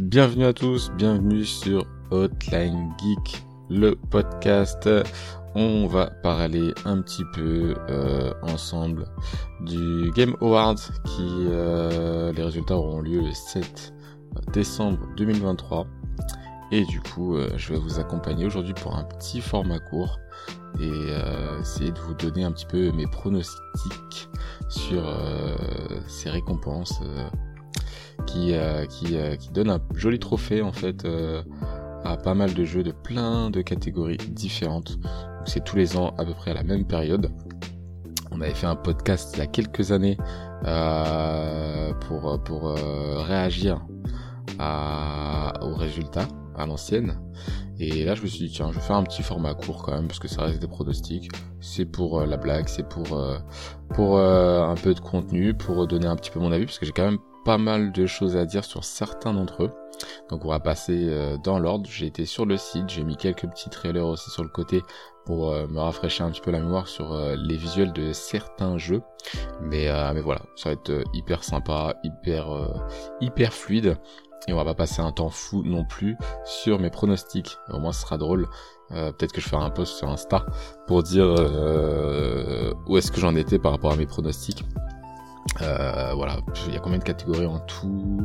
Bienvenue à tous, bienvenue sur Hotline Geek, le podcast. On va parler un petit peu euh, ensemble du Game Awards qui euh, les résultats auront lieu le 7 décembre 2023 et du coup euh, je vais vous accompagner aujourd'hui pour un petit format court et essayer de vous donner un petit peu mes pronostics sur ces récompenses qui, qui, qui, donne un joli trophée en fait à pas mal de jeux de plein de catégories différentes. C'est tous les ans à peu près à la même période. On avait fait un podcast il y a quelques années pour, pour réagir à, aux résultats à l'ancienne. Et là, je me suis dit, tiens, je vais faire un petit format court quand même, parce que ça reste des pronostics. C'est pour la blague, c'est pour, pour un peu de contenu, pour donner un petit peu mon avis, parce que j'ai quand même pas mal de choses à dire sur certains d'entre eux. Donc on va passer euh, dans l'ordre. J'ai été sur le site, j'ai mis quelques petits trailers aussi sur le côté pour euh, me rafraîchir un petit peu la mémoire sur euh, les visuels de certains jeux. Mais, mais voilà, ça va être hyper sympa, hyper, hyper fluide. Et on va pas passer un temps fou non plus sur mes pronostics. Au moins ce sera drôle. Peut-être que je ferai un post sur Insta pour dire où est-ce que j'en étais par rapport à mes pronostics. Euh, voilà, il y a combien de catégories en tout?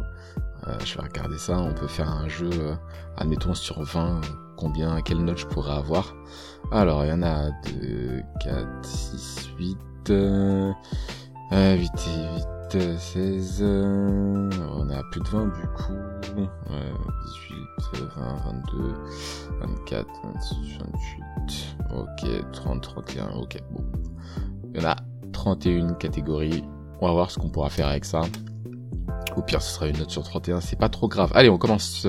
Euh, Je vais regarder ça. On peut faire un jeu, euh, admettons sur 20, combien, quelle note je pourrais avoir. Alors, il y en a 2, 4, 6, 8, 8 et 8, 16. on est à plus de 20 du coup. 18, 20, 22, 24, 26, 28. Ok, 30, 31. Ok, bon. Il y en a 31 catégories on va voir ce qu'on pourra faire avec ça. Au pire, ce sera une note sur 31, c'est pas trop grave. Allez, on commence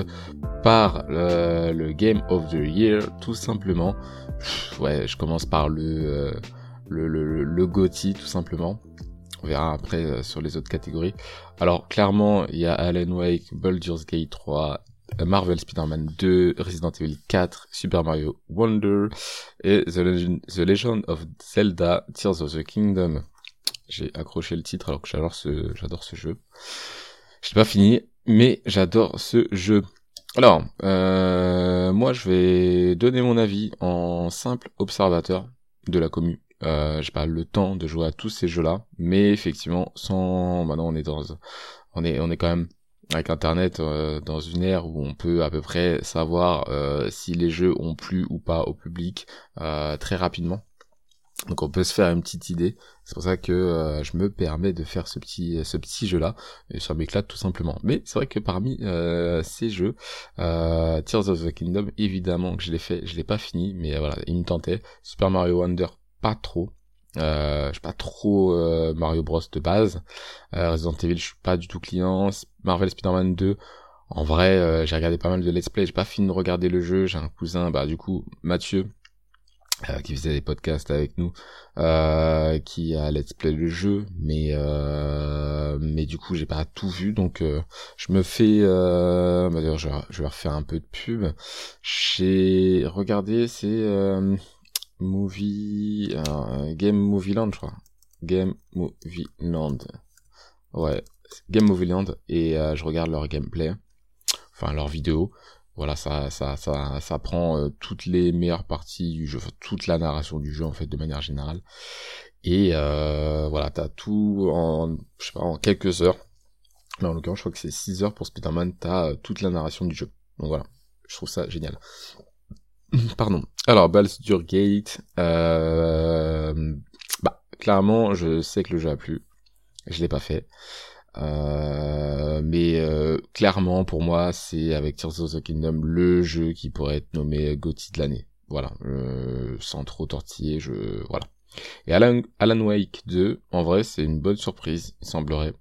par le, Game of the Year, tout simplement. Ouais, je commence par le, euh, le, le, le GOTY, tout simplement. On verra après euh, sur les autres catégories. Alors, clairement, il y a Alan Wake, Baldur's Gate 3, Marvel Spider-Man 2, Resident Evil 4, Super Mario Wonder et The Legend, The Legend of Zelda Tears of the Kingdom. J'ai accroché le titre alors que j'adore ce, j'adore ce jeu. Je l'ai pas fini, mais j'adore ce jeu. Alors, euh, moi, je vais donner mon avis en simple observateur de la commu. Euh, j'ai pas le temps de jouer à tous ces jeux-là, mais effectivement, sans, maintenant, on est dans, on est, on est quand même avec Internet euh, dans une ère où on peut à peu près savoir euh, si les jeux ont plu ou pas au public euh, très rapidement. Donc on peut se faire une petite idée. C'est pour ça que euh, je me permets de faire ce petit ce petit jeu là et ça m'éclate tout simplement. Mais c'est vrai que parmi euh, ces jeux, euh, Tears of the Kingdom, évidemment que je l'ai fait, je l'ai pas fini, mais voilà, il me tentait. Super Mario Wonder, pas trop. Euh, je suis pas trop Mario Bros de base. Resident Evil, je suis pas du tout client. Marvel Spider-Man 2. En vrai, j'ai regardé pas mal de let's play, j'ai pas fini de regarder le jeu, j'ai un cousin, bah du coup, Mathieu, euh, qui faisait des podcasts avec nous, euh, qui a let's play le jeu, mais euh, mais du coup j'ai pas tout vu, donc euh, je me fais, euh, bah, je, je vais refaire un peu de pub. J'ai regardé c'est movie Game Movie Land, je crois, Game Movie Land, ouais, Game Movie Land, et je regarde leur gameplay, enfin leur vidéo voilà ça ça ça prend euh, toutes les meilleures parties du jeu toute la narration du jeu en fait de manière générale. Et euh, voilà t'as tout en je sais pas en quelques heures. Là en l'occurrence je crois que c'est 6 heures pour Spider-Man t'as euh, toute la narration du jeu. Donc voilà. Je trouve ça génial. Pardon. Alors Baldur's Gate euh, bah clairement je sais que le jeu a plu. Je l'ai pas fait euh, mais euh, clairement pour moi c'est avec Tears of the Kingdom le jeu qui pourrait être nommé GOTY de l'année. Voilà, euh, sans trop tortiller, je voilà. Et Alan, Alan Wake 2, en vrai c'est une bonne surprise, il semblerait,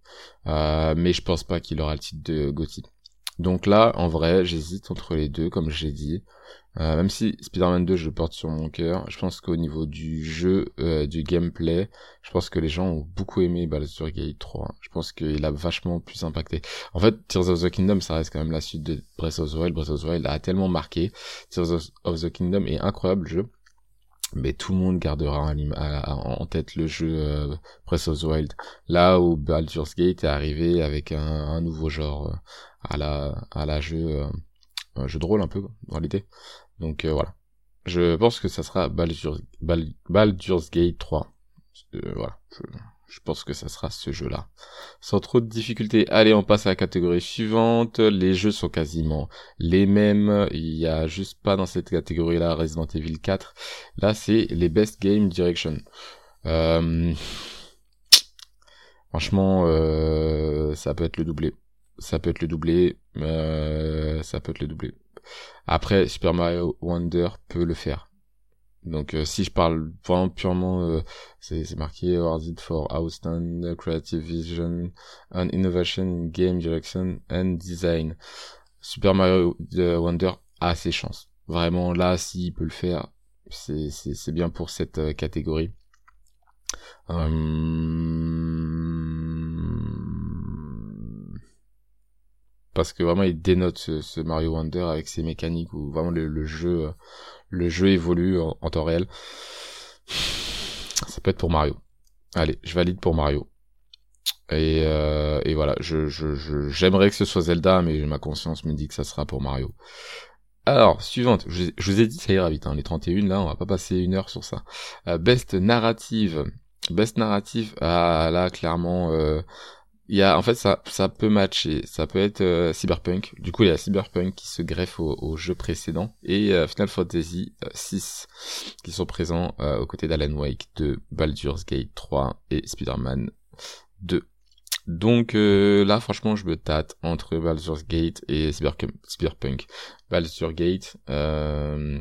mais je pense pas qu'il aura le titre de GOTY. Donc là, en vrai, j'hésite entre les deux, comme j'ai dit. Euh, même si Spider-Man 2 je le porte sur mon cœur, je pense qu'au niveau du jeu, euh, du gameplay, je pense que les gens ont beaucoup aimé Baldur's Gate 3. Je pense qu'il a vachement plus impacté. En fait, Tears of the Kingdom, ça reste quand même la suite de Breath of the Wild. Breath of the Wild a tellement marqué. Tears of the Kingdom est incroyable le jeu mais tout le monde gardera en tête le jeu euh, Breath of the Wild. Là où Baldur's Gate est arrivé avec un, nouveau genre euh, à la à la jeu euh, un jeu de rôle un peu dans l'idée. Donc euh, voilà. Je pense que ça sera Baldur's, Baldur's Gate 3. voilà. Je pense que ça sera ce jeu-là. Sans trop de difficultés. Allez, on passe à la catégorie suivante. Les jeux sont quasiment les mêmes. Il y a juste pas dans cette catégorie-là Resident Evil 4. Là, c'est les Best Game Direction. Euh... Franchement, euh... ça peut être le doublé. Ça peut être le doublé. Euh... Ça peut être le doublé. Après, Super Mario Wonder peut le faire. Donc euh, si je parle vraiment purement, euh, c'est marqué awarded for outstanding creative vision and innovation in game direction and design. Super Mario Wonder a ses chances. Vraiment là, s'il peut le faire, c'est c'est bien pour cette euh, catégorie. Parce que vraiment il dénote ce, Mario Wonder avec ses mécaniques ou vraiment le jeu le jeu évolue en, temps réel. Ça peut être pour Mario. Allez, je valide pour Mario. Et, euh, et voilà, je, je, j'aimerais que ce soit Zelda, mais ma conscience me dit que ça sera pour Mario. Alors, suivante, je, vous ai dit ça ira vite, hein, les 31 là, on va pas passer une heure sur ça. Euh, best narrative. Best narrative, ah là, clairement, euh, il y a en fait ça ça peut matcher. Ça peut être euh, cyberpunk. Du coup il y a cyberpunk qui se greffe au, jeu précédent et euh, Final Fantasy 6 euh, qui sont présents aux côtés d'Alan Wake de Baldur's Gate 3 et Spider-Man 2 donc là franchement je me tâte entre Baldur's Gate et cyberpunk. Baldur's Gate euh,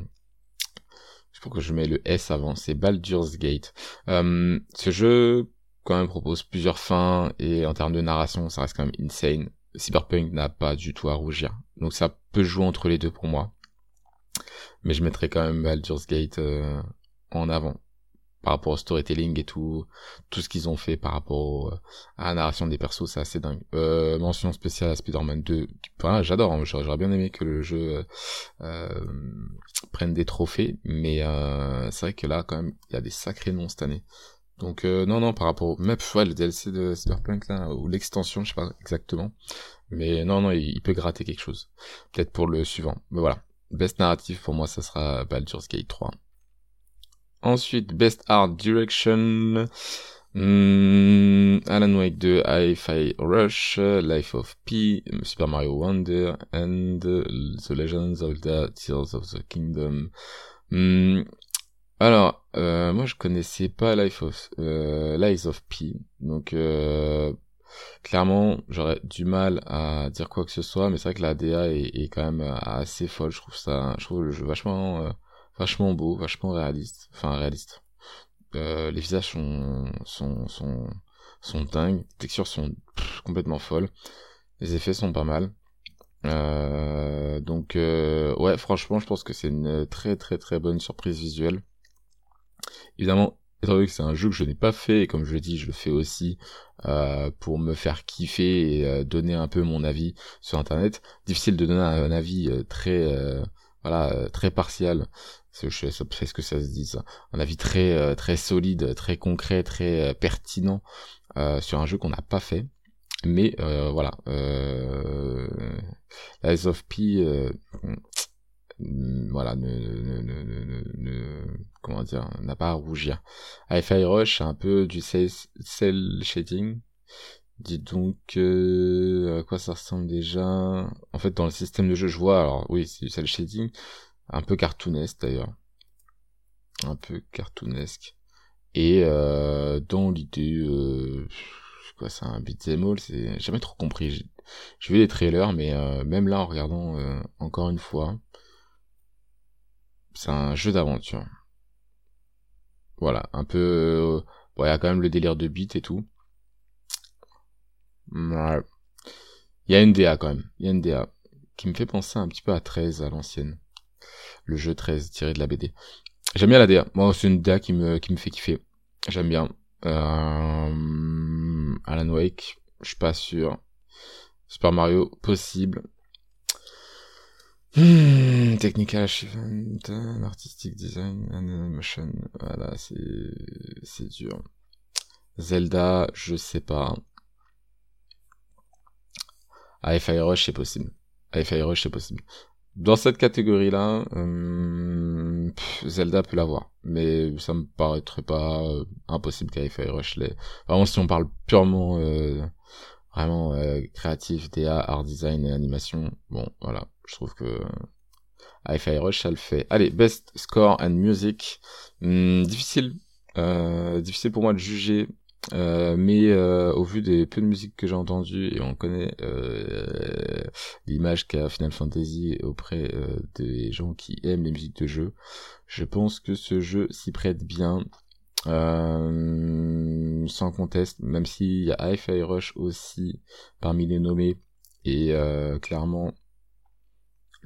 que je mets le S avant, c'est Baldur's Gate. ce jeu, quand même propose plusieurs fins et en termes de narration, ça reste quand même insane. Cyberpunk n'a pas du tout à rougir. Donc ça peut jouer entre les deux pour moi. Mais je mettrais quand même Baldur's Gate euh, en avant par rapport au storytelling et tout, tout ce qu'ils ont fait par rapport à la narration des persos, c'est assez dingue. Euh, mention spéciale à Spider-Man 2, enfin, j'adore, hein, j'aurais bien aimé que le jeu euh, prenne des trophées, mais euh, c'est vrai que là, quand même, il y a des sacrés noms cette année. Donc euh, non non par rapport au même ouais, le DLC de Cyberpunk là ou l'extension je sais pas exactement. Mais non non il, peut gratter quelque chose. Peut-être pour le suivant. Mais voilà. Best narrative pour moi ça sera Baldur's Gate 3 ensuite best art direction. Hmm, Alan Wake 2 Hi-Fi Rush Life of P Super Mario Wonder and The Legends of the Tears of the Kingdom. Hmm, alors, euh, moi je connaissais pas Life of euh, Lies of P, donc euh, clairement j'aurais du mal à dire quoi que ce soit, mais c'est vrai que la DA est, quand même assez folle. Je trouve ça, je trouve le jeu vachement, euh, vachement beau, vachement réaliste, enfin réaliste. Euh, les visages sont sont sont sont dingues, les textures sont complètement folles, les effets sont pas mal. Euh, donc ouais, franchement, je pense que c'est une très très très bonne surprise visuelle. Évidemment, étant donné que c'est un jeu que je n'ai pas fait, et comme je l'ai dit, je le fais aussi euh, pour me faire kiffer et euh, donner un peu mon avis sur Internet. Difficile de donner un, avis euh, très voilà très partial. Je ce que ça se dit ça. Un avis très très solide, très concret, très pertinent sur un jeu qu'on n'a pas fait. Mais voilà, euh, Lies of P, voilà, ne, comment dire, n'a pas à rougir. Hi-Fi Rush, un peu du cell shading. Dis donc, euh, à quoi ça ressemble déjà? En fait, dans le système de jeu, je vois, alors oui, c'est du cell shading, un peu cartoonesque d'ailleurs. Un peu cartoonesque. Et euh, dans l'idée, euh, quoi, c'est un beat'em all, c'est jamais trop compris. J'ai vu les trailers, mais euh, même là, en regardant euh, encore une fois, c'est un jeu d'aventure. Voilà, un peu... Euh, bon, il y a quand même le délire de beat et tout. Il y a une DA quand même. Il y a une DA qui me fait penser un petit peu à 13 à l'ancienne. le jeu très tiré de la BD. J'aime bien la DA. Moi, c'est une DA qui me, qui me fait kiffer. J'aime bien. Euh, Alan Wake, je suis pas sûr. Super Mario, possible. Hmm, technical achievement, artistic design, animation, voilà, c'est, dur. Zelda, je sais pas. AFI Rush, c'est possible. AFI Rush, c'est possible. Dans cette catégorie-là, euh, Zelda peut l'avoir, mais ça me paraîtrait pas euh, impossible qu'AFI Rush l'ait. Vraiment, si on parle purement, euh, vraiment créatif, DA, art design et animation, bon, voilà, je trouve que AFI Rush, ça le fait. Allez, best score and music, hmm, difficile, difficile pour moi de juger euh, mais euh, au vu des peu de musique que j'ai entendues et on connaît euh, l'image qu'a Final Fantasy auprès euh, des gens qui aiment les musiques de jeu, je pense que ce jeu s'y prête bien. sans conteste, même s'il y a Hi-Fi Rush aussi parmi les nommés, et clairement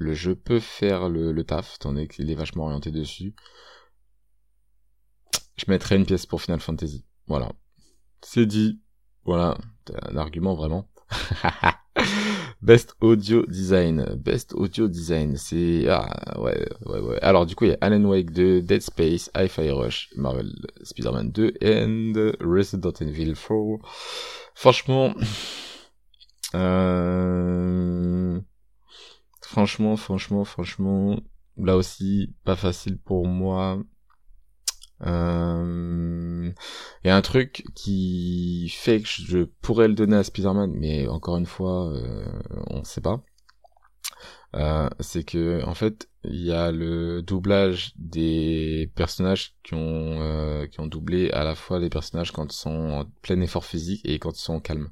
le jeu peut faire le, taf, étant qu'il est vachement orienté dessus. Je mettrai une pièce pour Final Fantasy. Voilà. C'est dit. Voilà, un argument vraiment. Best Audio Design. Best Audio Design. C'est... Ah, ouais, ouais, ouais. Alors, du coup, il y a Alan Wake 2, Dead Space, Hi-Fi Rush, Marvel Spider-Man 2, and Resident Evil 4. Franchement... Euh... Franchement, franchement, franchement... Là aussi, pas facile pour moi. Euh, il y a un truc qui fait que je pourrais le donner à Spider-Man, mais encore une fois, euh, on ne sait pas. Euh, c'est que en fait, il y a le doublage des personnages qui ont euh, qui ont doublé à la fois les personnages quand ils sont en plein effort physique et quand ils sont calmes.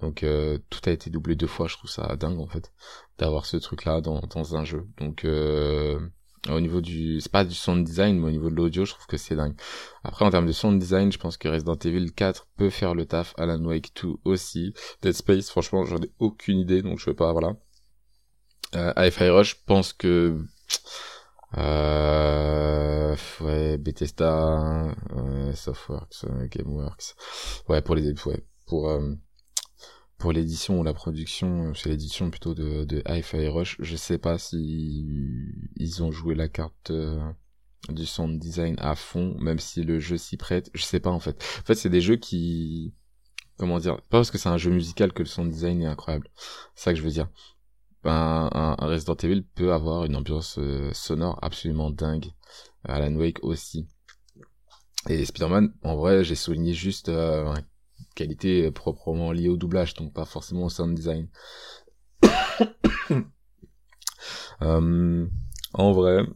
Donc euh, tout a été doublé deux fois. Je trouve ça dingue en fait d'avoir ce truc là dans dans un jeu. Donc euh, au niveau du, c'est pas du sound design, mais au niveau de l'audio, je trouve que c'est dingue. Après, en termes de sound design, je pense que Resident Evil 4 peut faire le taf, Alan Wake 2 aussi. Dead Space, franchement, j'en ai aucune idée, donc je veux pas, voilà. Euh, AFI Rush, je pense que, euh, ouais, Bethesda, euh, Softworks, euh, Gameworks. Ouais, pour les, ouais, pour, euh, pour l'édition ou la production, c'est l'édition plutôt de, de Hi-Fi Rush, je sais pas si ils ont joué la carte euh, du sound design à fond, même si le jeu s'y prête, je sais pas en fait. En fait, c'est des jeux qui, comment dire, pas parce que c'est un jeu musical que le sound design est incroyable. C'est ça que je veux dire. Un, un, Resident Evil peut avoir une ambiance euh, sonore absolument dingue. Alan Wake aussi. Et Spider-Man, en vrai, j'ai souligné juste euh, qualité proprement liée au doublage, donc pas forcément au sound design. euh, en vrai,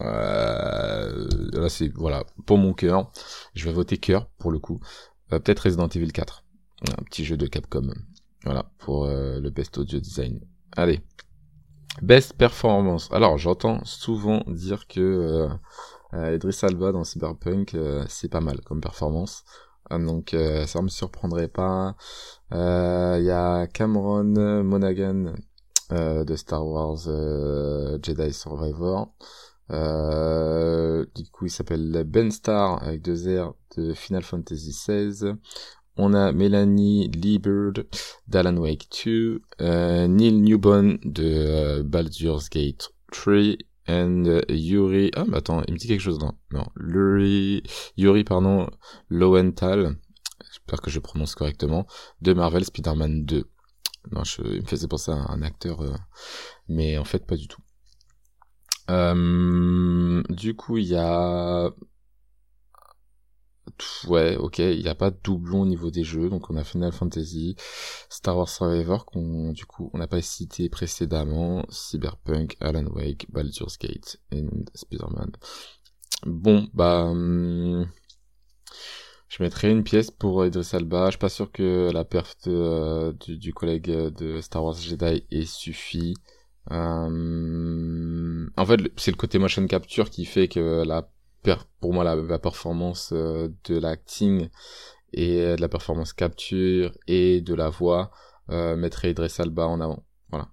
là c'est voilà pour mon cœur, je vais voter cœur pour le coup. Peut-être Resident Evil 4, un petit jeu de Capcom. Voilà pour le best audio design. Allez, best performance. Alors j'entends souvent dire que euh, euh Alba dans Cyberpunk euh, c'est pas mal comme performance. Ah, donc euh, ça me surprendrait pas. Il euh, y a Cameron Monaghan euh, de Star Wars Jedi Survivor. du coup, il s'appelle Ben Star avec deux R de Final Fantasy XVI. On a Melanie Liebird d'Alan Wake 2, Neil Newbon de Baldur's Gate 3 and uh, Yuri ah mais attends il me dit quelque chose non? Non Yuri Yuri pardon Lowenthal j'espère que je prononce correctement de Marvel Spider-Man 2 non je, il me faisait penser à un acteur euh, mais en fait pas du tout. Euh, du coup il y a ouais, ok, il n'y a pas de doublon au niveau des jeux, donc on a Final Fantasy, Star Wars Survivor, qu'on, du coup, on n'a pas cité précédemment, Cyberpunk, Alan Wake, Baldur's Gate et Spider-Man. Bon, bah, hum, je mettrai une pièce pour Idris Alba. Je suis pas sûr que la perf euh, du, collègue de Star Wars Jedi ait suffi. Hum, en fait, c'est le côté motion capture qui fait que la pour moi la, performance euh, de l'acting et euh, de la performance capture et de la voix euh, mettrait Idris Alba en avant. Voilà.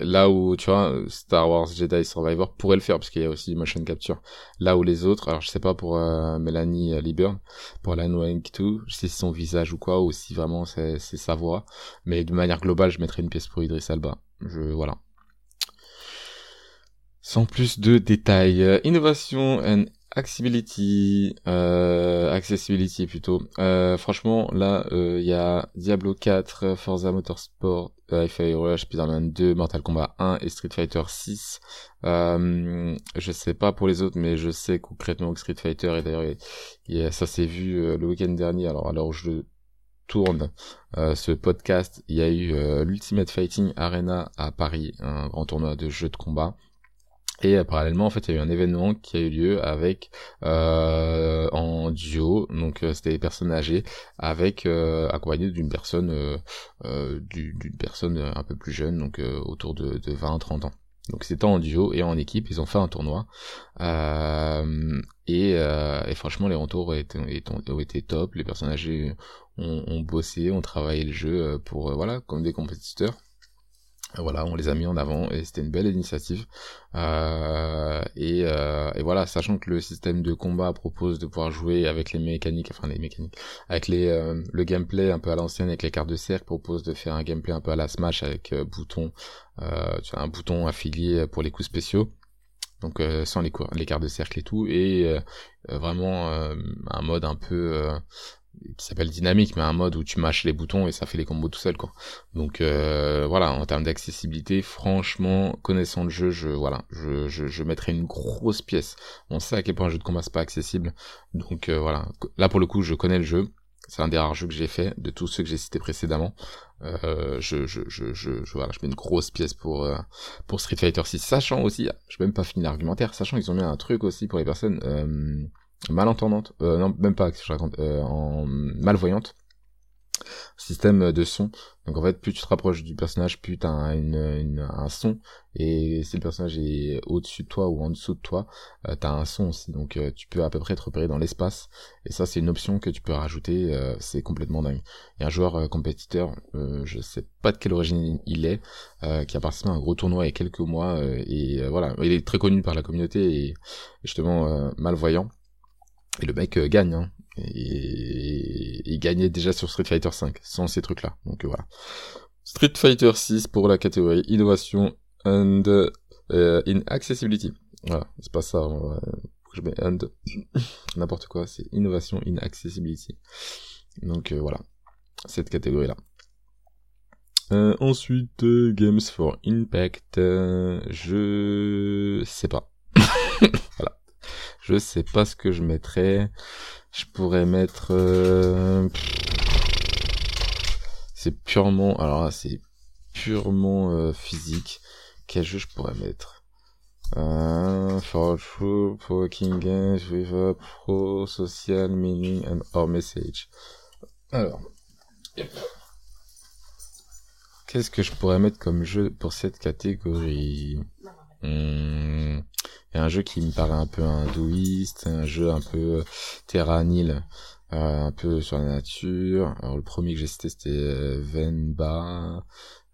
là où tu vois Star Wars Jedi Survivor pourrait le faire parce qu'il y a aussi motion capture là où les autres alors je sais pas pour euh, Melanie euh, Liburn pour Alan Wake 2 je sais si son visage ou quoi ou si vraiment c'est sa voix mais de manière globale je mettrais une pièce pour Idris Alba je voilà sans plus de détails euh, innovation and Accessibility, euh, accessibility plutôt. Euh, franchement, là, il euh, y a Diablo 4, Forza Motorsport, Hi-Fi Rush, Spider-Man 2, Mortal Kombat 1 et Street Fighter 6. Euh, je sais pas pour les autres, mais je sais concrètement que Street Fighter, et d'ailleurs, ça s'est vu le week-end dernier, alors alors je tourne ce podcast, il y a eu l'Ultimate Fighting Arena à Paris, un grand tournoi de jeux de combat. Et euh, parallèlement, en fait, il y a eu un événement qui a eu lieu avec euh, en duo, donc euh, c'était des personnes âgées, avec euh, accompagné d'une personne, euh, d'une personne un peu plus jeune, donc autour de, de 20-30 ans. Donc c'était en duo et en équipe, ils ont fait un tournoi. Et, et, franchement, les retours ont été, ont été top. Les personnes âgées ont, ont bossé, ont travaillé le jeu pour voilà comme des compétiteurs. Voilà, on les a mis en avant et c'était une belle initiative. Euh, et, euh, et, voilà, sachant que le système de combat propose de pouvoir jouer avec les mécaniques, enfin les mécaniques, avec les euh, le gameplay un peu à l'ancienne avec les cartes de cercle, propose de faire un gameplay un peu à la Smash avec bouton, tu as un bouton affilié pour les coups spéciaux. Donc sans les cartes de cercle et tout, et vraiment un mode un peu qui s'appelle dynamique, mais un mode où tu mâches les boutons et ça fait les combos tout seul, quoi. Donc euh, voilà, en termes d'accessibilité, franchement, connaissant le jeu, je voilà, je, je, je mettrais une grosse pièce. On sait à quel point un jeu de combat c'est pas accessible, donc euh, voilà. Là pour le coup, je connais le jeu. C'est un des rares jeux que j'ai fait de tous ceux que j'ai cités précédemment. Euh, je, je, je, je, voilà, je mets une grosse pièce pour euh, pour Street Fighter 6, sachant aussi, je vais même pas fini l'argumentaire, sachant qu'ils ont mis un truc aussi pour les personnes euh, malentendante, euh, non même pas, je raconte, euh, en malvoyante, système de son. Donc en fait, plus tu te rapproches du personnage, plus tu as un son. Et si le personnage est au-dessus de toi ou en dessous de toi, euh, tu as un son aussi. Donc euh, tu peux à peu près te repérer dans l'espace. Et ça, c'est une option que tu peux rajouter. Euh, c'est complètement dingue. Il y a un joueur compétiteur, je sais pas de quelle origine il est, qui a participé à un gros tournoi il y a quelques mois. et voilà, il est très connu par la communauté et justement malvoyant. Et le mec euh, gagne, hein. Et il gagnait déjà sur Street Fighter 5 sans ces trucs-là. Donc euh, voilà. Street Fighter 6 pour la catégorie innovation and euh, in accessibility. Voilà, c'est pas ça. je mets and n'importe quoi. C'est innovation in accessibility. Donc voilà, cette catégorie-là. ensuite, Games for Impact, je sais pas. voilà. Je sais pas ce que je mettrais. Je pourrais mettre... Euh, c'est purement... Alors là, c'est purement euh, physique. Quel jeu je pourrais mettre? Uh, For true working games with pro social meaning and or message. Alors... Qu'est-ce que je pourrais mettre comme jeu pour cette catégorie? Hmm y a un jeu qui me paraît un peu hindouiste, un jeu un peu terra nil, euh, un peu sur la nature. Alors le premier que j'ai cité c'était euh, Venba.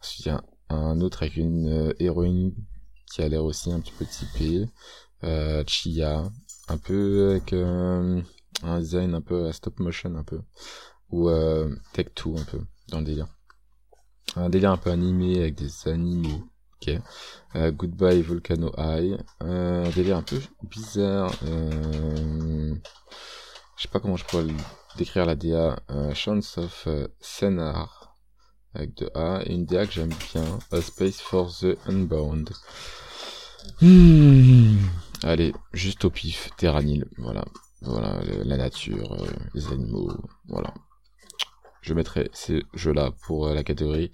Ensuite il y a un autre avec une euh, héroïne qui a l'air aussi un petit peu typée. Euh, Chia, un peu avec euh, un design un peu à stop motion un peu. Ou Tech 2 un peu dans le délire. Un délire un peu animé avec des animaux Euh, Goodbye Volcano High. Euh, un délire un peu bizarre. Euh, je sais pas comment je pourrais décrire la DA. Chance of euh, Senar. Avec deux A. Et une DA que j'aime bien. A Space for the Unbound. Hmm. Allez, juste au pif. Terranil. Voilà. Voilà, la nature, les animaux. Voilà je mettrai ces jeux-là pour euh, la catégorie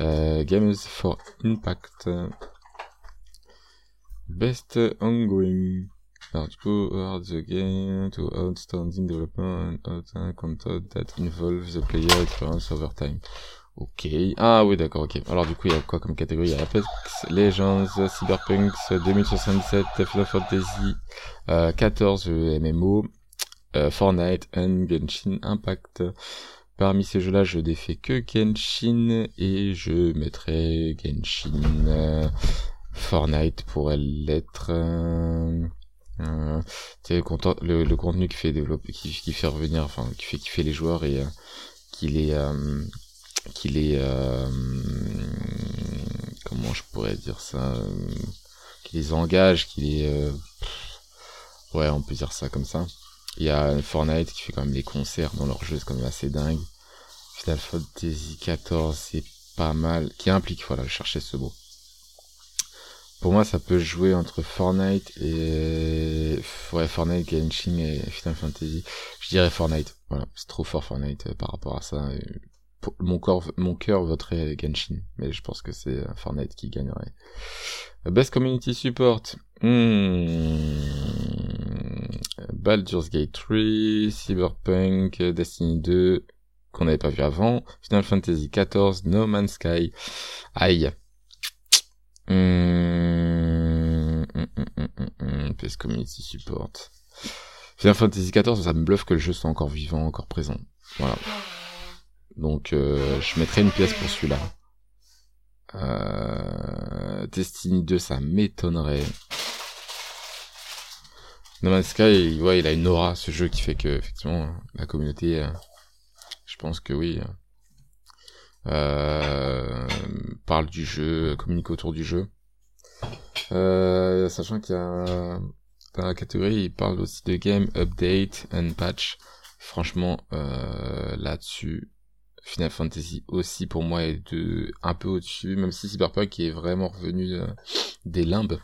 euh, Games for Impact. Best Ongoing. Alors, du the game to outstanding development and content that involve the player experience over time. Ok. Ah oui, d'accord, ok. Alors du coup, il y a quoi comme catégorie? Il y a Apex Legends, Cyberpunk 2077, Final Fantasy euh, 14 MMO, euh, Fortnite and Genshin Impact. Parmi ces jeux-là, je défais que Genshin et je mettrai Genshin. Fortnite pourrait l'être. Euh, euh, le, le, contenu qui fait développer, qui, qui, fait revenir, enfin, qui fait kiffer les joueurs et euh, qui les, euh, qui les, euh, comment je pourrais dire ça, qui les engage, qui les, ouais, on peut dire ça comme ça. Il y a Fortnite qui fait quand même des concerts dans leur jeu, c'est quand même assez dingue. Final Fantasy 14, c'est pas mal, qui implique, voilà, je cherchais ce mot. Pour moi, ça peut jouer entre Fortnite et ouais, Fortnite, Genshin et Final Fantasy. Je dirais Fortnite. Voilà, c'est trop fort Fortnite euh, par rapport à ça. mon corps, mon cœur voterait Genshin, mais je pense que c'est euh, Fortnite qui gagnerait. Best Community Support. Hmm. Baldur's Gate 3, Cyberpunk, Destiny 2, qu'on n'avait pas vu avant, Final Fantasy 14, No Man's Sky. Aïe. Mmh, PS Community Support. Final Fantasy 14, ça me bluffe que le jeu soit encore vivant, encore présent. Voilà. Donc, euh, je mettrai une pièce pour celui-là. Euh, Destiny 2, ça m'étonnerait. No Sky, il a une aura, ce jeu qui fait que, effectivement, la communauté, euh, je pense que oui, euh, parle du jeu, communique autour du jeu. Euh, sachant qu'il y a dans la catégorie, il parle aussi de game update and patch. Franchement, euh, là-dessus, Final Fantasy aussi pour moi est de un peu au-dessus, même si Cyberpunk est vraiment revenu euh, des limbes.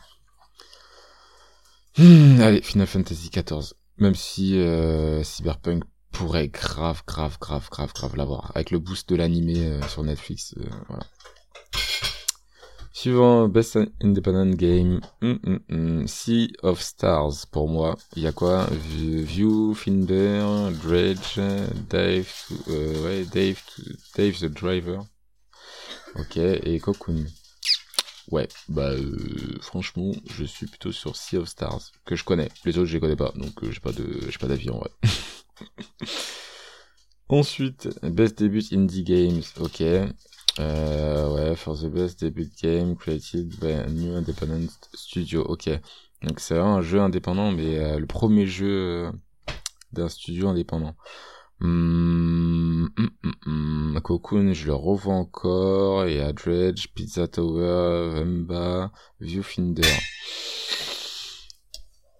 Hmm, allez, Final Fantasy 14. Même si euh, Cyberpunk pourrait grave, grave, grave, grave, grave l'avoir. Avec le boost de l'animé euh, sur Netflix. Euh. Suivant, Best Independent Game. Mm, mm, mm. Sea of Stars pour moi. Il y a quoi? Viewfinder, Dredge, Dave, ouais, Dave, Dave the Driver. Ok, et Cocoon. Ouais, bah euh, franchement, je suis plutôt sur Sea of Stars que je connais. Les autres, je les connais pas, donc j'ai pas de, j'ai pas d'avis en vrai. Ensuite, Best Debut Indie Games, ok. Euh, ouais, for the best debut game created by a new independent studio, ok. Donc c'est un jeu indépendant, mais euh, le premier jeu euh, d'un studio indépendant. Mmh, Cocoon, je le revois encore, et à Dredge, Pizza Tower, Vemba, Viewfinder.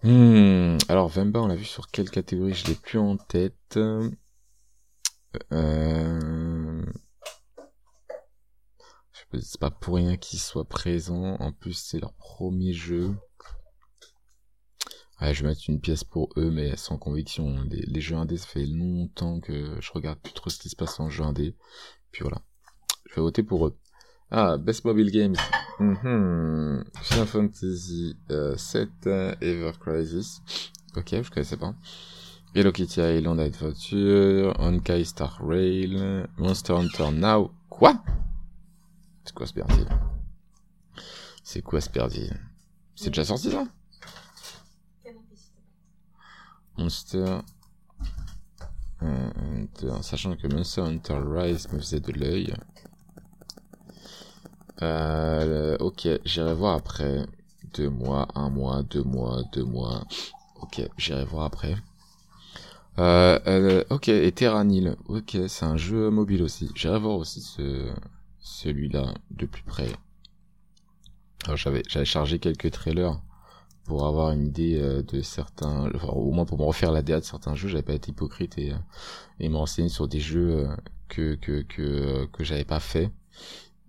Hmm, alors Vemba, on l'a vu sur quelle catégorie? Je l'ai plus en tête. Euh... C'est pas pour rien qu'ils soient présents. En plus, c'est leur premier jeu. Ouais, je vais mettre une pièce pour eux, mais sans conviction. Les, jeux indés, ça fait longtemps que je regarde plus trop ce qui se passe en jeu indé. Puis voilà. Je vais voter pour eux. Ah, Best Mobile Games. Mm Final Fantasy 7 euh, Ever Crisis. Ok, je connaissais pas. Hello Kitty Island Adventure, Honkai Star Rail, Monster Hunter Now. Quoi? C'est quoi ce C'est quoi ce C'est déjà sorti ça? Monster Hunter, sachant que Monster Hunter Rise me faisait de l'œil. Euh, ok, j'irai voir après. Deux mois, un mois, deux mois, deux mois. Ok, j'irai voir après. Euh, euh, ok, et Terranil. Ok, c'est un jeu mobile aussi. J'irai voir aussi ce, celui-là de plus près. Alors j'avais, j'avais chargé quelques trailers pour avoir une idée euh, de certains, au moins pour me refaire la DA de certains jeux. J'avais pas été hypocrite et, et me renseigner sur des jeux que que que que j'avais pas fait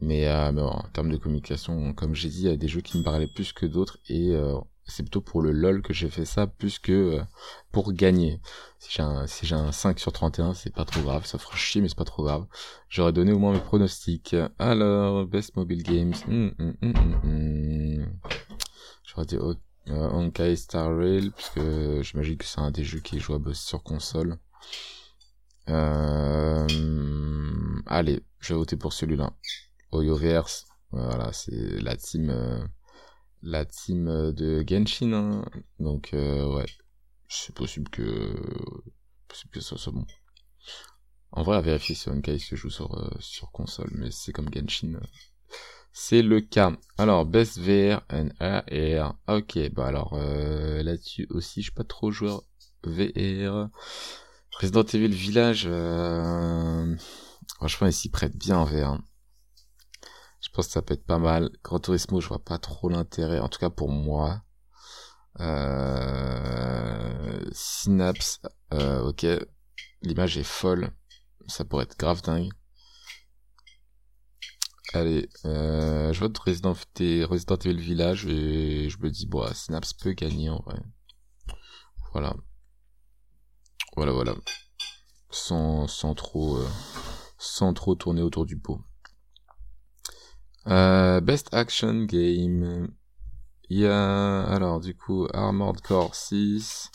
mais, euh, en termes de communication, comme j'ai dit, il y a des jeux qui me parlaient plus que d'autres et euh, c'est plutôt pour le LOL que j'ai fait ça plus que euh, pour gagner. Si j'ai un, si un 5 sur 31, c'est pas trop grave, ça fera chier mais c'est pas trop grave. J'aurais donné au moins mes pronostics. Alors, Best Mobile Games. Hum, hum, hum, J'aurais dit oh, Honkai Star Rail, puisque j'imagine que c'est un des jeux qui est jouable sur console. Euh... Allez, je vais voter pour celui-là. Oyoverse, voilà, c'est la team, euh, la team euh, de Genshin, hein. donc euh, ouais, c'est possible que, que ça soit bon. En vrai, à vérifier si Honkai se joue euh, sur console, mais c'est comme Genshin. C'est le cas. Alors, Best VR and AR. Ok, bah alors euh, là-dessus aussi, je suis pas trop joueur VR. Resident Evil Village, euh... franchement, ici prête bien en VR. Je pense que ça peut être pas mal. Gran Turismo, je vois pas trop l'intérêt, en tout cas pour moi. Euh... Synapse, euh, ok, l'image est folle, ça pourrait être grave dingue. Allez, euh, je vote Resident, Resident Evil Village et je me dis, bon, Synapse peut gagner en vrai. Voilà. Voilà, voilà. Sans, sans trop, euh, sans trop tourner autour du pot. Euh, best Action Game. Il y a, alors, du coup, Armored Core 6,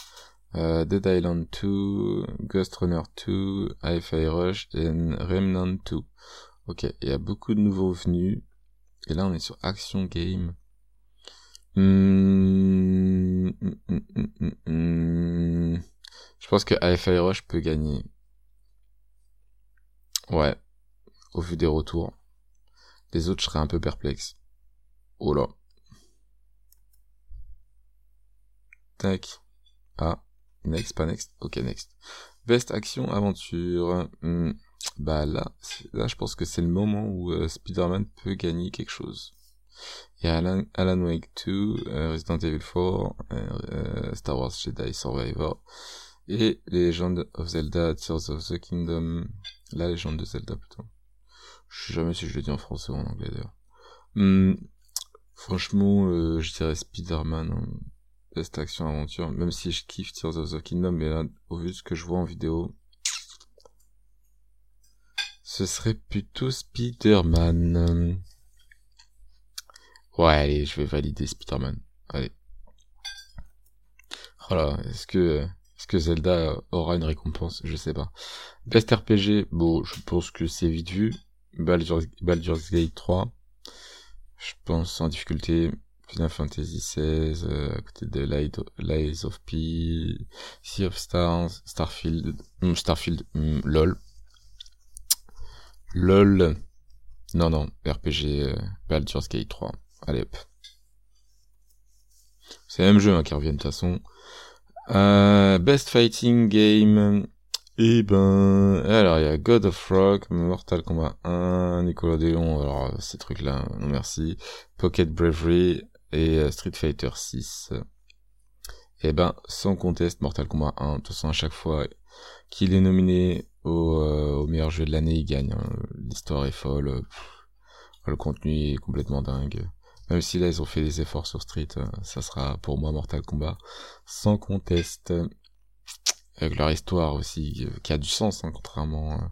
euh, Dead Island 2, Ghost Runner 2, Hi-Fi Rush et Remnant 2. Ok, il y a beaucoup de nouveaux venus. Et là, on est sur Action Game. Hmm, hmm, hmm, Je pense que AFI Rush peut gagner. Ouais. Au vu des retours. Les autres, je serais un peu perplexe. Oh là. Tac. Ah. Next, pas next. Ok, next. Best action aventure. Bah là, là, je pense que c'est le moment où euh, Spider-Man peut gagner quelque chose. Il y a Alan, Alan Wake 2, euh, Resident Evil 4, euh, Star Wars Jedi Survivor, et les légendes of Zelda, Tears of the Kingdom, la légende de Zelda plutôt. Je sais jamais si je le dis en français ou en anglais d'ailleurs. Hmm, franchement, je dirais Spider-Man, hein. best action aventure, même si je kiffe Tears of the Kingdom, mais là, au vu de ce que je vois en vidéo, ce serait plutôt Spider-Man. Ouais, allez, je vais valider Spider-Man. Allez. Voilà, est-ce que, est-ce que Zelda aura une récompense? Je sais pas. Best RPG, bon, je pense que c'est vite vu. Baldur's, Gate 3. Je pense en difficulté. Final Fantasy XVI, euh, à côté de Lies of P, Sea of Stars, Starfield, hmm, Starfield, hmm, LOL. LOL. Non, non, RPG euh, Baldur's Gate 3. Allez. C'est le même jeu hein, qui revient de toute façon. Euh, best Fighting Game. Et eh ben, alors il y a God of Rock, Mortal Kombat 1, Nicolas alors ces trucs-là, non merci. Pocket Bravery et euh, Street Fighter 6. Et eh ben, sans conteste, Mortal Kombat 1. De toute façon, à chaque fois qu'il est nominé au, euh, au, meilleur jeu de l'année, il gagne. Hein. L'histoire est folle. le contenu est complètement dingue. Même si là ils ont fait des efforts sur Street, euh, ça sera pour moi Mortal Kombat sans conteste. Avec leur histoire aussi, euh, qui a du sens, hein, contrairement... Euh,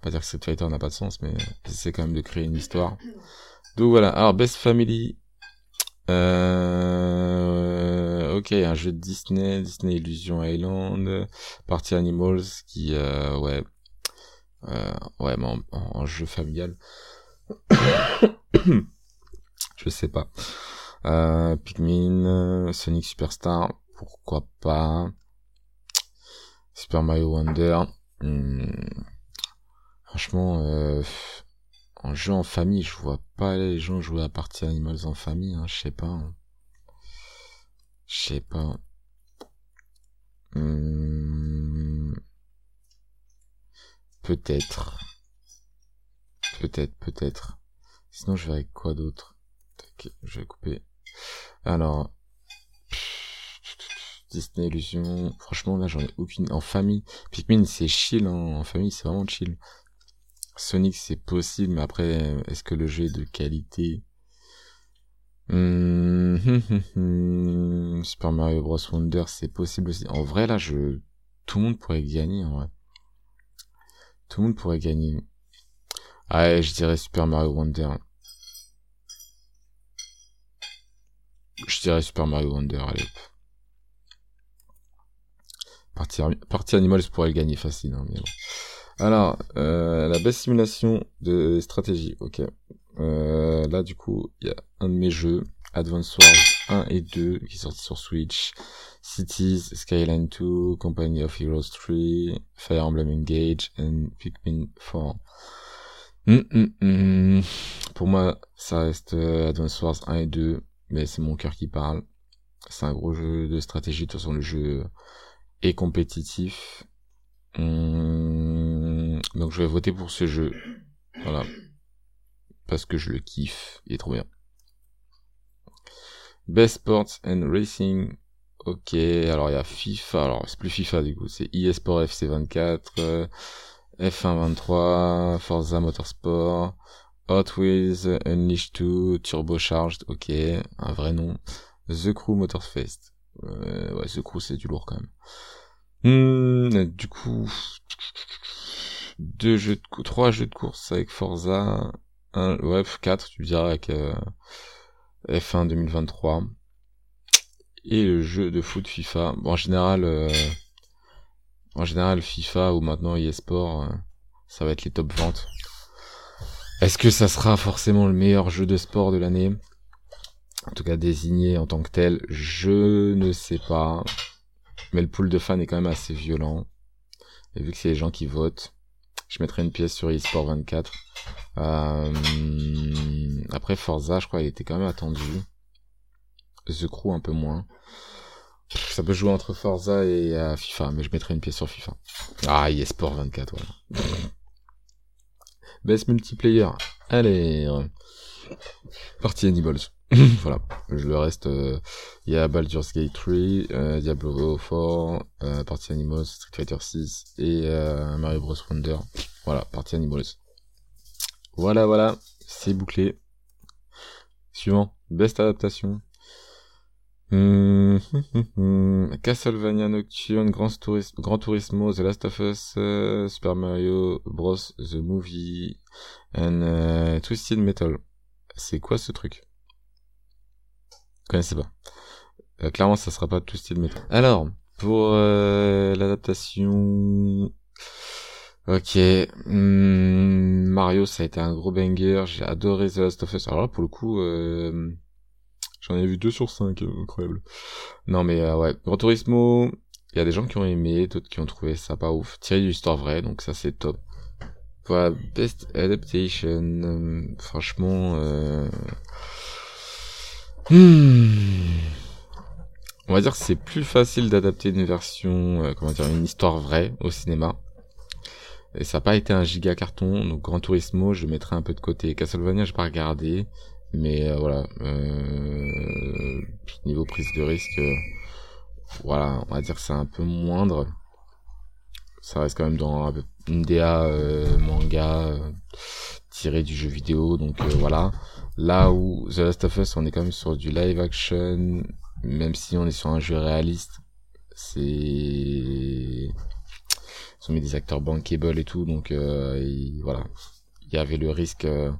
pas dire que Street Fighter n'a pas de sens, mais c'est quand même de créer une histoire. Donc voilà, alors Best Family. Euh, ok, un jeu de Disney, Disney Illusion Island, Party Animals, qui, euh, ouais, euh, ouais, mais en, jeu familial. je sais pas. Euh, Pikmin, Sonic Superstar, pourquoi pas. Super Mario Wonder. Hmm. Franchement, euh, en jeu en famille, je vois pas les gens jouer à partie Animals en famille, hein, je sais pas. Hein. Je sais pas. Hmm. Peut-être. Peut-être, peut-être. Sinon, je verrai quoi d'autre? Je vais couper. Alors, Disney Illusion, franchement là j'en ai aucune. En famille, Pikmin c'est chill, hein. en famille c'est vraiment chill. Sonic c'est possible, mais après, est-ce que le jeu est de qualité? Hmm, Super Mario Bros Wonder c'est possible aussi. En vrai là, je tout le monde pourrait gagner en vrai. Tout le monde pourrait gagner. Ah, je dirais Super Mario Wonder. Je dirais Super Mario Wonder, allez. Partie, partie Animals pourrait le gagner facile, hein, mais bon. Alors, euh, la best simulation de stratégie, ok. Euh, là, du coup, il y a un de mes jeux, Advance Wars 1 et 2, qui sorti sur Switch. Cities, Skyline 2, Company of Heroes 3, Fire Emblem Engage, and Pikmin 4. Hum, hum, hum. Pour moi, ça reste euh, Advance Wars 1 et 2, mais c'est mon cœur qui parle. C'est un gros jeu de stratégie, de toute façon le jeu est compétitif. Donc je vais voter pour ce jeu. Voilà. Parce que je le kiffe, il est trop bien. Best Sports and Racing. Ok, alors il y a FIFA, alors c'est plus FIFA du coup, c'est eSport FC 24, F1 23, Forza Motorsport, Hot Wheels Unleashed 2, Turbocharged, ok, un vrai nom. The Crew Motorfest. Euh, ouais, The Crew c'est du lourd quand même. Hmm, du coup, deux jeux de trois jeux de course avec Forza, un, ouais, 4 tu dirais avec euh, F1 2023 et le jeu de foot FIFA. Bon, en général, euh, en général FIFA ou maintenant eSport, euh, ça va être les top ventes. Est-ce que ça sera forcément le meilleur jeu de sport de l'année? En tout cas désigné en tant que tel, je ne sais pas. Mais le pool de fans est quand même assez violent. Et vu que c'est les gens qui votent, je mettrai une pièce sur eSport 24. Euh, après Forza, je crois, il était quand même attendu. The Crew un peu moins. Ça peut jouer entre Forza et euh, FIFA, mais je mettrai une pièce sur FIFA. Ah, eSport 24, voilà. Best multiplayer. Allez. Partie Animals. voilà. Le reste, euh, il y a Baldur's Gate 3, euh, Diablo 4, euh, Party Animals, Street Fighter 6 et Mario Bros Wonder. Voilà, Party Animals. Voilà, voilà, c'est bouclé. Suivant, best adaptation. Mmh, Castlevania Nocturne, Grand, Turismo, Grand Turismo, The Last of Us, Super Mario Bros. The Movie, and Twisted Metal. C'est quoi ce truc? Connaissez pas. Euh, clairement, ça sera pas Twisted Metal. Alors, pour euh, l'adaptation... Ok, hmm, Mario, ça a été un gros banger. J'ai adoré The Last of Us. Alors là, pour le coup, euh, j'en ai vu 2 sur 5, incroyable. Non mais euh, ouais, Gran Turismo, il y a des gens qui ont aimé, d'autres qui ont trouvé ça pas ouf. Tiré d'une histoire vraie, donc ça c'est top. Voilà, Best Adaptation, franchement... Euh... Hmm. On va dire que c'est plus facile d'adapter une version, euh, comment dire, une histoire vraie au cinéma. Et ça n'a pas été un giga carton, donc Gran Turismo, je mettrai un peu de côté. Castlevania, je pas regardé, mais euh, voilà. Euh, niveau prise de risque, euh, voilà, on va dire que c'est un peu moindre. Ça reste quand même dans une DA manga tiré du jeu vidéo, donc voilà. Là où The Last of Us, on est quand même sur du live action, même si on est sur un jeu réaliste, c'est ils ont mis des acteurs bankable et tout, donc euh, voilà, il y avait le risque euh,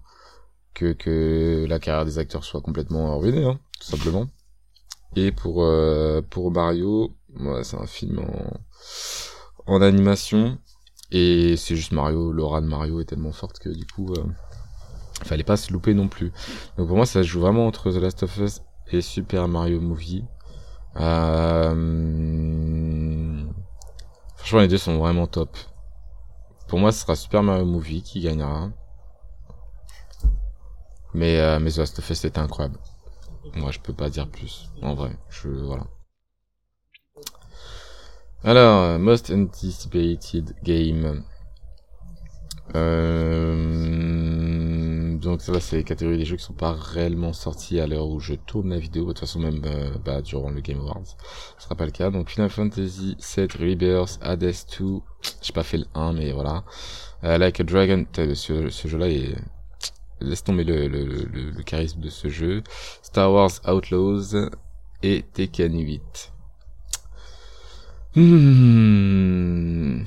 que que la carrière des acteurs soit complètement ruinée, hein, tout simplement. Et pour euh, pour Mario, c'est un film en en animation et c'est juste Mario, l'aura de Mario est tellement forte que du coup fallait pas se louper non plus. Donc pour moi, ça joue vraiment entre The Last of Us et Super Mario Movie. Euh... Franchement, les deux sont vraiment top. Pour moi, ce sera Super Mario Movie qui gagnera. Mais, euh, The Last of Us était incroyable. Moi, je peux pas dire plus. En vrai, je voilà. Alors, Most Anticipated Game. Euh, donc ça, c'est les catégories des jeux qui sont pas réellement sortis à l'heure où je tourne la vidéo. De toute façon, même euh, bah, durant le Game Awards, ce sera pas le cas. Donc Final Fantasy 7 Rebirth, Hades 2. J'ai pas fait le 1, mais voilà. Euh, like a Dragon, ce, jeu-là est laisse tomber le, charisme de ce jeu. Star Wars Outlaws et Tekken 8. Hmm.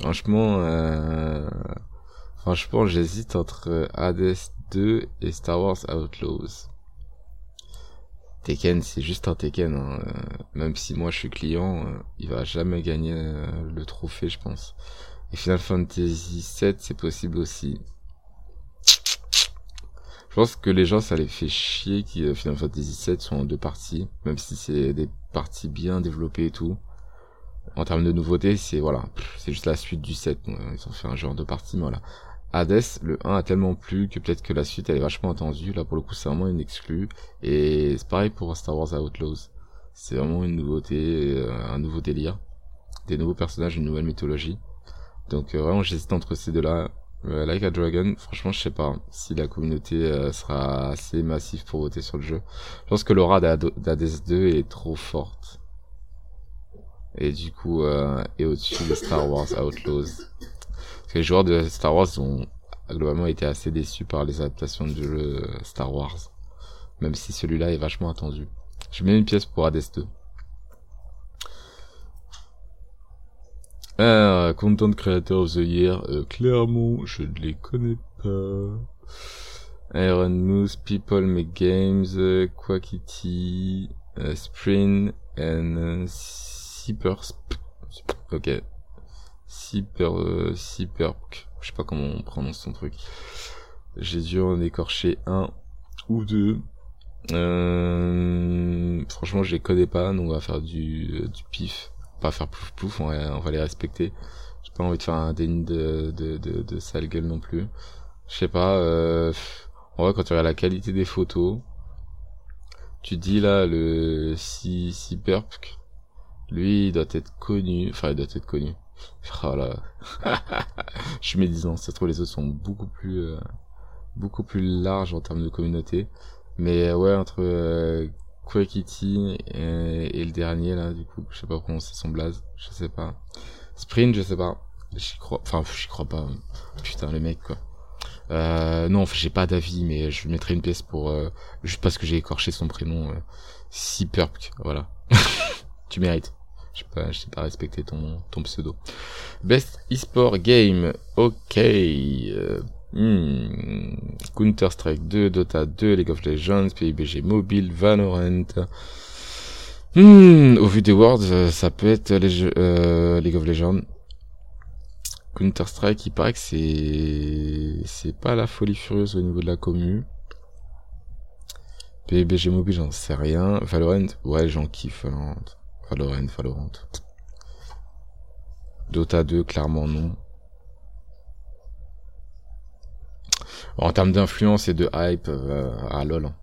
Franchement, euh... franchement, j'hésite entre Hades 2 et Star Wars Outlaws. Tekken, c'est juste un Tekken. Hein. Même si moi je suis client, euh, il va jamais gagner euh, le trophée, je pense. Et Final Fantasy 7, c'est possible aussi. Je pense que les gens, ça les fait chier que Final Fantasy 7 soit en deux parties, même si c'est des partie bien développée et tout. En termes de nouveautés, c'est voilà, c'est juste la suite du 7. Ils ont fait un genre de partie, mais voilà. Hades, le 1 a tellement plu que peut-être que la suite elle est vachement attendue. Là pour le coup c'est vraiment une exclue. Et c'est pareil pour Star Wars Outlaws. C'est vraiment une nouveauté, euh, un nouveau délire. Des nouveaux personnages, une nouvelle mythologie. Donc euh, vraiment j'hésite entre ces deux-là. Euh, like a Dragon, franchement je sais pas si la communauté sera assez massive pour voter sur le jeu. Je pense que l'aura d'Hades 2 est trop forte. Et du coup, est au-dessus de Star Wars Outlaws. Les joueurs de Star Wars ont globalement été assez déçus par les adaptations du jeu Star Wars. Même si celui-là est vachement attendu. Je mets une pièce pour Hades 2. Ah, Content Creator of the Year, euh, clairement, je ne les connais pas. Iron Moose, People Make Games, euh, Quackity, Spring, and uh, Ok. Super, euh, je sais pas comment on prononce son truc. J'ai dû en écorcher un ou deux. Euh, franchement, je les connais pas, donc on va faire du, euh, du pif. Pas faire plouf plouf, on va, les respecter. J'ai pas envie de faire un déni de, de, de, sale gueule non plus. Je sais pas, euh, en quand tu regardes la qualité des photos, tu dis là, le si, lui, il doit être connu, enfin, il doit être connu. Oh là. je suis médisant, c'est trop les autres sont beaucoup plus euh, beaucoup plus larges en termes de communauté. Mais euh, ouais, entre euh, et, le dernier là, du coup, je sais pas prononcer son blaze, je sais pas. Sprint, je sais pas. J'y crois, enfin, j'y crois pas. Putain, le mec quoi. Euh, non, j'ai pas d'avis, mais je mettrai une pièce pour juste parce que j'ai écorché son prénom. Euh, si voilà. tu mérites. Je sais pas, je sais pas respecter ton, pseudo. Best eSport Game, ok. Euh, hmm. Counter-Strike 2, Dota 2, League of Legends, PUBG Mobile, Valorant. Hmm. Au vu des words, euh, ça peut être les euh, League of Legends. Counter-Strike, il paraît que c'est c'est pas la folie furieuse au niveau de la commu. PUBG Mobile, j'en sais rien. Valorant, ouais, j'en kiffe Valorant. Valorant, Valorant. Dota 2, clairement non. En termes d'influence et de hype, euh, à LOL. Hein.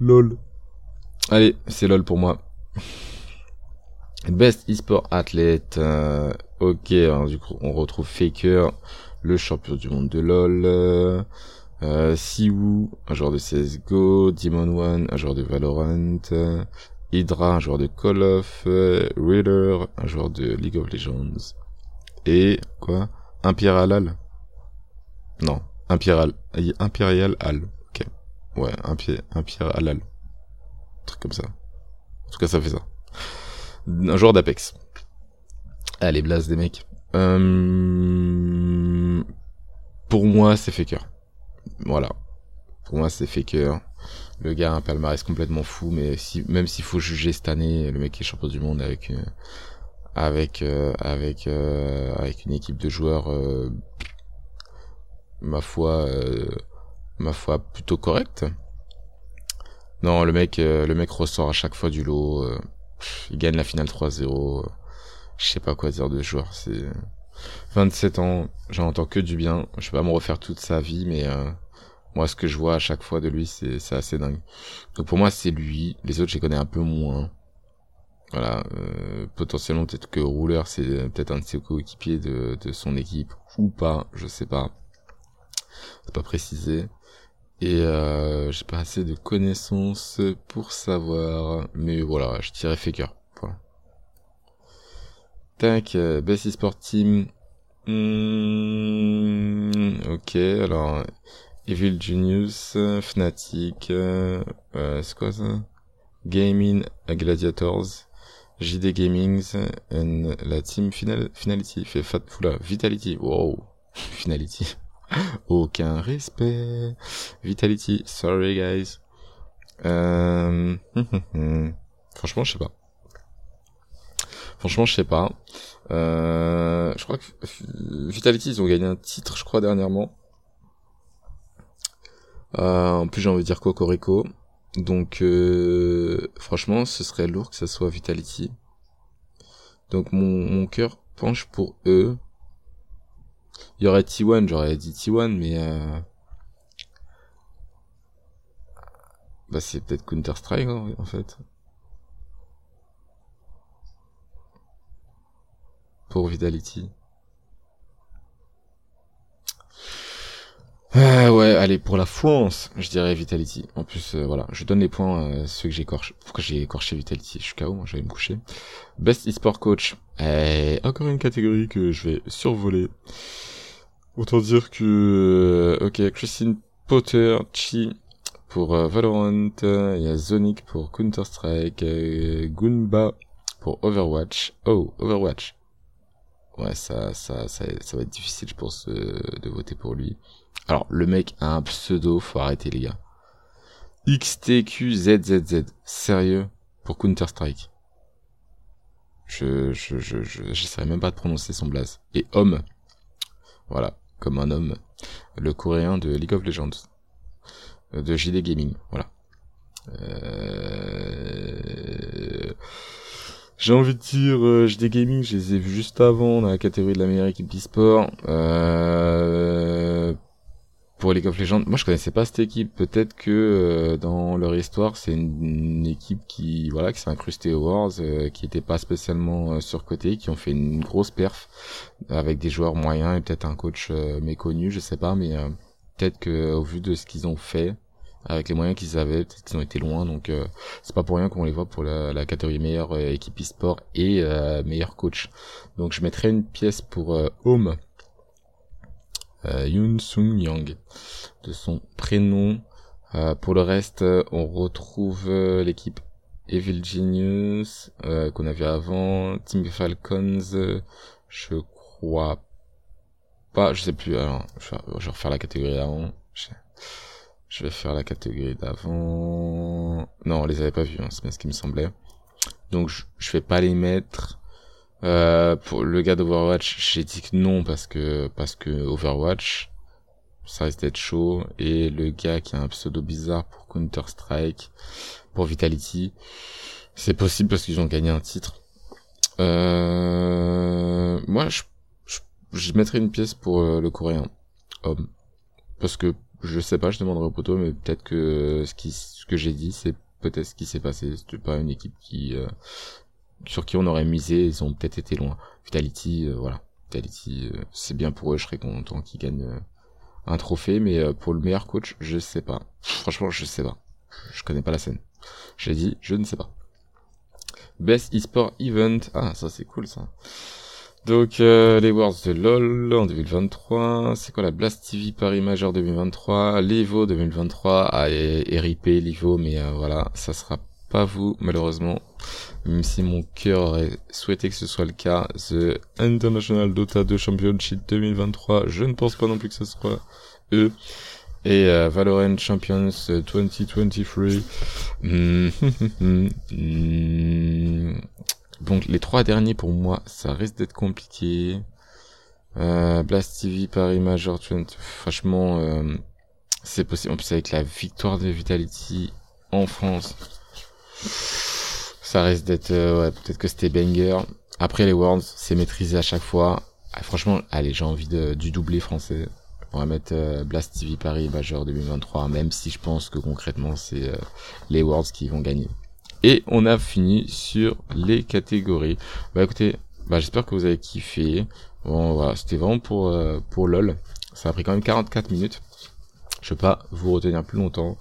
LOL. Allez, c'est LOL pour moi. Best eSport athlète. Euh, ok, alors du coup, on retrouve Faker, le champion du monde de LOL. Euh, Siwoo, un joueur de CSGO. Demon One, un joueur de Valorant. Hydra, un joueur de Call of, euh, un joueur de League of Legends, et quoi? Imperial Hall Non, Imperial, Imperial Hall, ok. Ouais, Imperial Hall. Un truc comme ça. En tout cas, ça fait ça. Un joueur d'Apex. Allez, blase des mecs. Euh... Pour moi, c'est Faker. Voilà. Pour moi, c'est Faker. Le gars a un palmarès complètement fou, mais si, même s'il faut juger cette année, le mec est champion du monde avec euh, euh, euh, une équipe de joueurs ma foi ma foi plutôt correcte. Non, le mec le mec ressort à chaque fois du lot. il gagne la finale 3-0. je sais pas quoi dire de joueur. C'est 27 ans, j'en entends que du bien. Je vais pas me refaire toute sa vie, mais moi ce que je vois à chaque fois de lui c'est assez dingue. Donc pour moi c'est lui. Les autres je les connais un peu moins. Voilà euh, potentiellement peut-être que Rouleur c'est peut-être un de ses coéquipiers de, son équipe ou pas je sais pas. C'est pas précisé. Et euh, j'ai pas assez de connaissances pour savoir. Mais voilà je tirais Faker. Voilà. Tac euh, Best Esport Team. Hmm, ok alors Evil Genius, Fnatic, euh, euh, Gaming Gladiators, JD Gamings, and la team final, Finality, fait fat, Vitality, wow, Finality. Aucun respect. Vitality, sorry guys. Euh... Franchement, je sais pas. Franchement, je sais pas. Euh... Je crois que Vitality, ils ont gagné un titre, je crois, dernièrement. Euh, en plus, j'ai envie de dire Cocorico. Donc, euh, franchement, ce serait lourd que ça soit Vitality. Donc, mon, mon cœur penche pour eux. Il y aurait T1, j'aurais dit T1, mais... Euh... Bah, c'est peut-être Counter-Strike, en fait. Pour Vitality. Euh, ouais, allez, pour la France, je dirais Vitality. En plus, euh, voilà, je donne les points, euh, ceux que j'écorche. Pourquoi j'ai écorché Vitality Je suis KO, moi, je vais me coucher. Best eSport Coach. Eh, encore une catégorie que je vais survoler. Autant dire que... Euh, ok, Christine Potter, Chi pour Valorant, il y a Zonic pour Counter-Strike, Goomba pour Overwatch. Oh, Overwatch. Ouais, ça, ça, ça, ça va être difficile, je pense, de voter pour lui. Alors, le mec a un pseudo, faut arrêter les gars. XTQZZZ. Sérieux? Pour Counter-Strike. Je, je, je, je, j'essaierai même pas de prononcer son blaze. Et homme. Voilà. Comme un homme. Le coréen de League of Legends. Euh, de JD Gaming. Voilà. Euh... J'ai envie de dire euh, JD Gaming, je les ai vus juste avant dans la catégorie de la meilleure équipe e-sport. Euh pour League of Legends, moi je connaissais pas cette équipe. Peut-être que euh, dans leur histoire, c'est une, équipe qui voilà qui s'est incrustée aux Wars, euh, qui était pas spécialement euh, surcoté, qui ont fait une grosse perf avec des joueurs moyens et peut-être un coach méconnu, je sais pas, mais peut-être que au vu de ce qu'ils ont fait avec les moyens qu'ils avaient, peut-être qu'ils ont été loin. Donc c'est pas pour rien qu'on les voit pour la, la catégorie meilleure équipe e-sport et meilleur coach. Donc je mettrais une pièce pour Home euh, Yoon Sung Yang de son prénom. Euh, pour le reste, on retrouve euh, l'équipe Evil Genius qu'on a vu avant, Team Falcons, je crois pas, je sais plus. Alors, je vais, refaire la catégorie d'avant. Je, vais faire la catégorie d'avant. Non, on les avait pas vus, hein, c'est bien ce qui me semblait. Donc je, je vais pas les mettre. Euh, pour le gars d'Overwatch, j'ai dit que non parce que parce que Overwatch, ça risque d'être chaud. Et le gars qui a un pseudo bizarre pour Counter Strike, pour Vitality, c'est possible parce qu'ils ont gagné un titre. Euh, moi, je, je, mettrais une pièce pour euh, le coréen homme parce que je sais pas, je demanderai au poteau, mais peut-être que ce qui ce que j'ai dit, c'est peut-être ce qui s'est passé. C'est pas une équipe qui euh, sur qui on aurait misé, ils ont peut-être été loin. Vitality, euh, voilà. Vitality, euh, c'est bien pour eux, je serais content qu'ils gagnent euh, un trophée, mais pour le meilleur coach, je sais pas. Franchement, je sais pas. Je connais pas la scène. J'ai dit, je ne sais pas. Best eSport Event. Ah, ça c'est cool ça. Donc les Worlds de LoL en 2023, c'est quoi la Blast TV Paris Major 2023, l'Evo 2023, ah, et, RIP l'Evo, mais voilà, ça sera pas vous malheureusement même si mon cœur aurait souhaité que ce soit le cas. The International Dota 2 Championship 2023, je ne pense pas non plus que ce soit eux. Et euh, Valorant Champions 2023. Hmm. Donc les trois derniers pour moi, ça risque d'être compliqué. Euh, Blast TV Paris Major 20, franchement, euh, c'est possible. En plus avec la victoire de Vitality en France ça risque d'être, euh, ouais, peut-être que c'était banger. Après les Worlds, c'est maîtrisé à chaque fois. Ah, franchement, allez, j'ai envie de, du doublé français. On va mettre euh, Blast TV Paris Major 2023, même si je pense que concrètement c'est euh, les Worlds qui vont gagner. Et on a fini sur les catégories. Bah écoutez, bah j'espère que vous avez kiffé. Bon voilà, c'était vraiment pour pour lol. Ça a pris quand même 44 minutes. Je vais pas vous retenir plus longtemps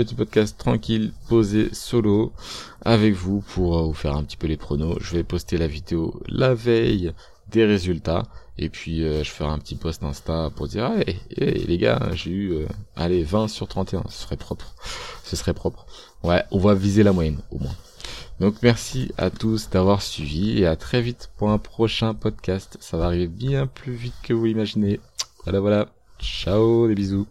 petit podcast tranquille, posé, solo, avec vous pour euh, vous faire un petit peu les pronos. Je vais poster la vidéo la veille des résultats. Et puis euh, je ferai un petit post Insta pour dire hey, les gars, j'ai eu euh, allez 20 sur 31, ce serait propre. Ce serait propre. Ouais, on va viser la moyenne au moins. Donc merci à tous d'avoir suivi et à très vite pour un prochain podcast. Ça va arriver bien plus vite que vous l'imaginez. Voilà voilà. Ciao, des bisous.